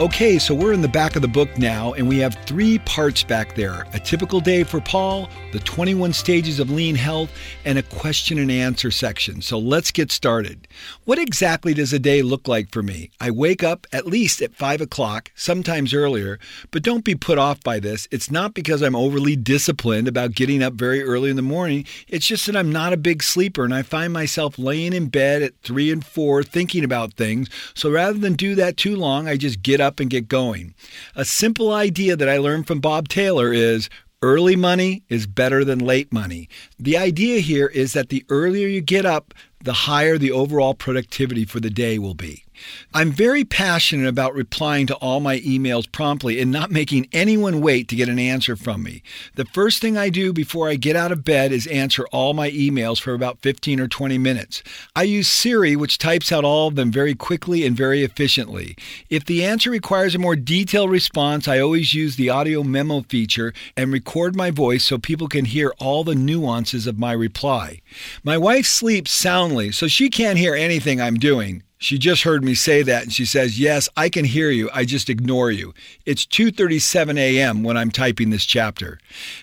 Okay, so we're in the back of the book now, and we have three parts back there a typical day for Paul, the 21 stages of lean health, and a question and answer section. So let's get started. What exactly does a day look like for me? I wake up at least at 5 o'clock, sometimes earlier, but don't be put off by this. It's not because I'm overly disciplined about getting up very early in the morning, it's just that I'm not a big sleeper, and I find myself laying in bed at 3 and 4 thinking about things. So rather than do that too long, I just get up and get going. A simple idea that I learned from Bob Taylor is early money is better than late money. The idea here is that the earlier you get up, the higher the overall productivity for the day will be. I'm very passionate about replying to all my emails promptly and not making anyone wait to get an answer from me. The first thing I do before I get out of bed is answer all my emails for about 15 or 20 minutes. I use Siri, which types out all of them very quickly and very efficiently. If the answer requires a more detailed response, I always use the audio memo feature and record my voice so people can hear all the nuances of my reply. My wife sleeps soundly, so she can't hear anything I'm doing. She just heard me say that and she says, "Yes, I can hear you. I just ignore you." It's 2:37 a.m. when I'm typing this chapter.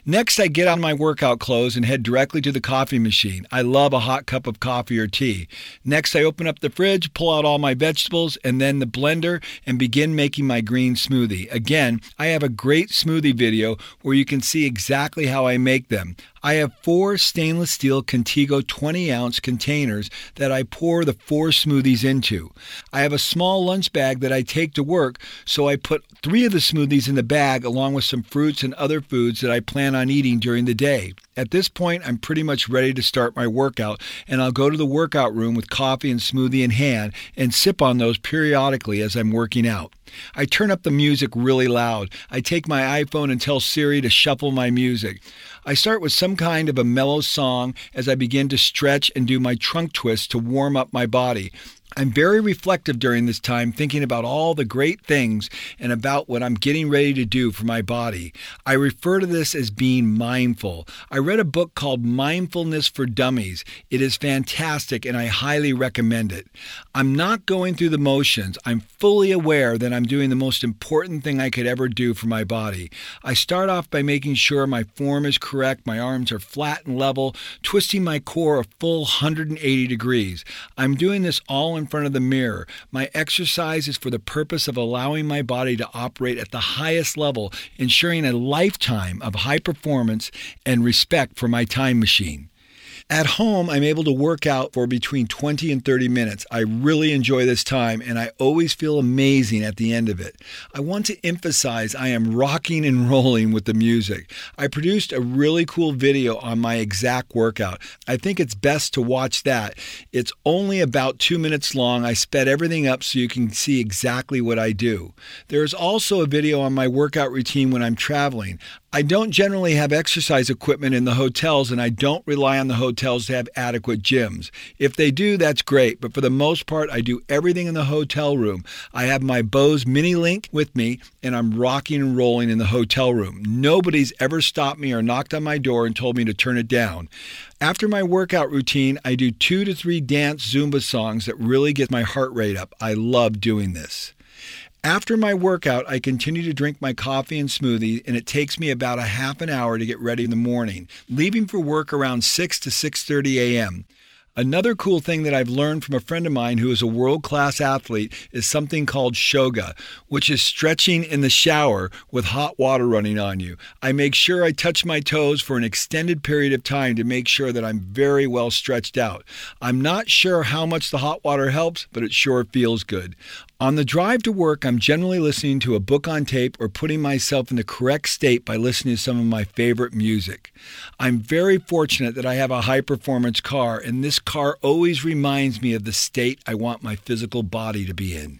Next, I get on my workout clothes and head directly to the coffee machine. I love a hot cup of coffee or tea. Next, I open up the fridge, pull out all my vegetables and then the blender and begin making my green smoothie. Again, I have a great smoothie video where you can see exactly how I make them. I have four stainless steel Contigo 20 ounce containers that I pour the four smoothies into. I have a small lunch bag that I take to work, so I put three of the smoothies in the bag along with some fruits and other foods that I plan on eating during the day. At this point, I'm pretty much ready to start my workout, and I'll go to the workout room with coffee and smoothie in hand and sip on those periodically as I'm working out. I turn up the music really loud. I take my iPhone and tell Siri to shuffle my music. I start with some kind of a mellow song as I begin to stretch and do my trunk twist to warm up my body. I'm very reflective during this time, thinking about all the great things and about what I'm getting ready to do for my body. I refer to this as being mindful. I read a book called Mindfulness for Dummies. It is fantastic and I highly recommend it. I'm not going through the motions. I'm fully aware that I'm doing the most important thing I could ever do for my body. I start off by making sure my form is correct, my arms are flat and level, twisting my core a full 180 degrees. I'm doing this all front of the mirror. My exercise is for the purpose of allowing my body to operate at the highest level, ensuring a lifetime of high performance and respect for my time machine. At home, I'm able to work out for between 20 and 30 minutes. I really enjoy this time and I always feel amazing at the end of it. I want to emphasize I am rocking and rolling with the music. I produced a really cool video on my exact workout. I think it's best to watch that. It's only about two minutes long. I sped everything up so you can see exactly what I do. There is also a video on my workout routine when I'm traveling. I don't generally have exercise equipment in the hotels, and I don't rely on the hotels to have adequate gyms. If they do, that's great, but for the most part, I do everything in the hotel room. I have my Bose Mini Link with me, and I'm rocking and rolling in the hotel room. Nobody's ever stopped me or knocked on my door and told me to turn it down. After my workout routine, I do two to three dance Zumba songs that really get my heart rate up. I love doing this. After my workout, I continue to drink my coffee and smoothie, and it takes me about a half an hour to get ready in the morning, leaving for work around 6 to 6:30 a.m. Another cool thing that I've learned from a friend of mine who is a world class athlete is something called shoga, which is stretching in the shower with hot water running on you. I make sure I touch my toes for an extended period of time to make sure that I'm very well stretched out. I'm not sure how much the hot water helps, but it sure feels good. On the drive to work, I'm generally listening to a book on tape or putting myself in the correct state by listening to some of my favorite music. I'm very fortunate that I have a high performance car, and this car always reminds me of the state I want my physical body to be in.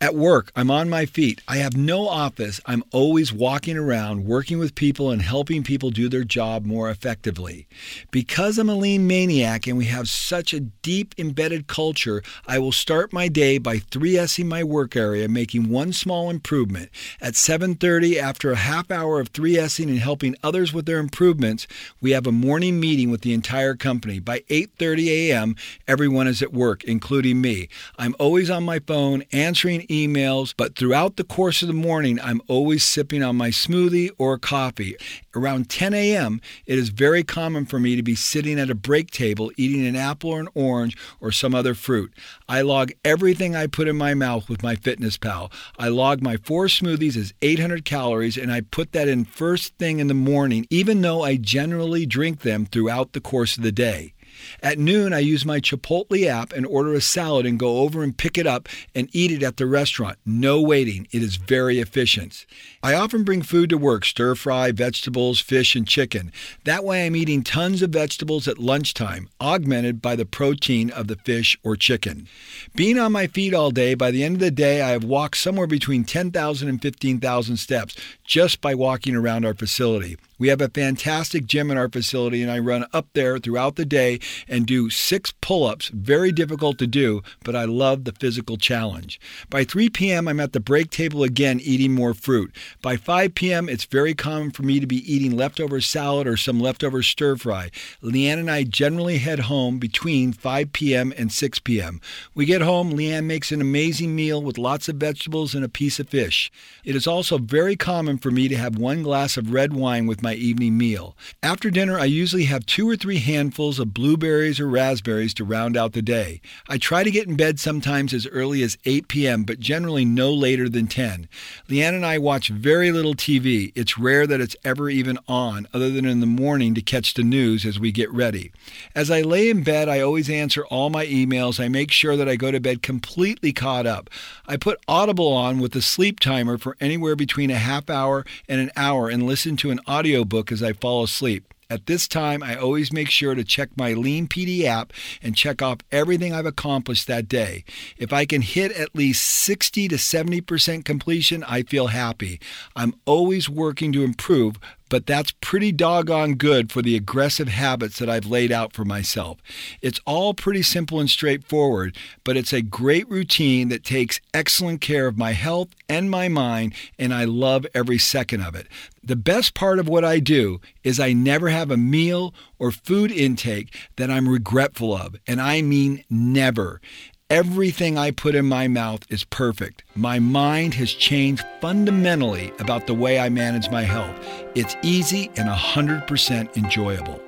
At work, I'm on my feet. I have no office. I'm always walking around, working with people and helping people do their job more effectively. Because I'm a lean maniac and we have such a deep embedded culture, I will start my day by 3Sing my work area, making one small improvement. At 7:30 after a half hour of 3Sing and helping others with their improvements, we have a morning meeting with the entire company. By 8:30 a.m., everyone is at work, including me. I'm always on my phone answering answering emails, but throughout the course of the morning, I'm always sipping on my smoothie or coffee. Around 10 a.m., it is very common for me to be sitting at a break table eating an apple or an orange or some other fruit. I log everything I put in my mouth with MyFitnessPal. I log my four smoothies as 800 calories and I put that in first thing in the morning, even though I generally drink them throughout the course of the day. At noon, I use my Chipotle app and order a salad and go over and pick it up and eat it at the restaurant. No waiting. It is very efficient. I often bring food to work stir fry, vegetables, fish, and chicken. That way, I'm eating tons of vegetables at lunchtime, augmented by the protein of the fish or chicken. Being on my feet all day, by the end of the day, I have walked somewhere between 10,000 and 15,000 steps just by walking around our facility. We have a fantastic gym in our facility, and I run up there throughout the day and do six pull ups. Very difficult to do, but I love the physical challenge. By 3 p.m., I'm at the break table again eating more fruit. By 5 p.m., it's very common for me to be eating leftover salad or some leftover stir fry. Leanne and I generally head home between 5 p.m. and 6 p.m. We get home, Leanne makes an amazing meal with lots of vegetables and a piece of fish. It is also very common for me to have one glass of red wine with my evening meal. After dinner, I usually have two or three handfuls of blueberries or raspberries to round out the day. I try to get in bed sometimes as early as 8 p.m., but generally no later than 10. Leanne and I watch very little TV. It's rare that it's ever even on, other than in the morning to catch the news as we get ready. As I lay in bed, I always answer all my emails. I make sure that I go to bed completely caught up. I put Audible on with a sleep timer for anywhere between a half hour and an hour and listen to an audio audiobook as I fall asleep. At this time, I always make sure to check my Lean PD app and check off everything I've accomplished that day. If I can hit at least 60 to 70% completion, I feel happy. I'm always working to improve, but that's pretty doggone good for the aggressive habits that I've laid out for myself. It's all pretty simple and straightforward, but it's a great routine that takes excellent care of my health and my mind, and I love every second of it. The best part of what I do is I never have a meal or food intake that I'm regretful of, and I mean never. Everything I put in my mouth is perfect. My mind has changed fundamentally about the way I manage my health. It's easy and 100% enjoyable.